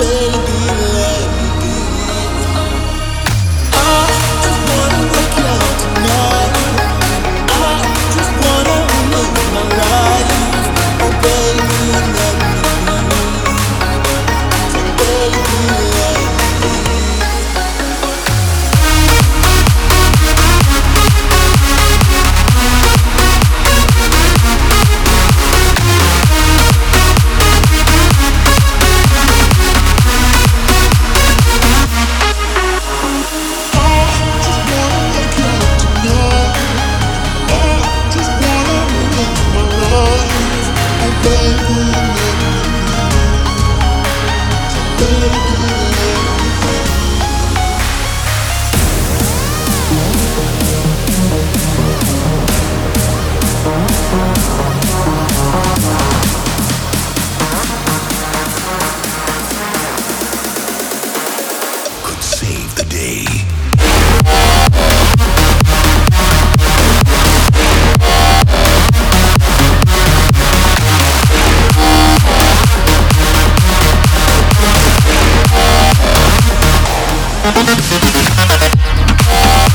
Baby Baby, you. ああ。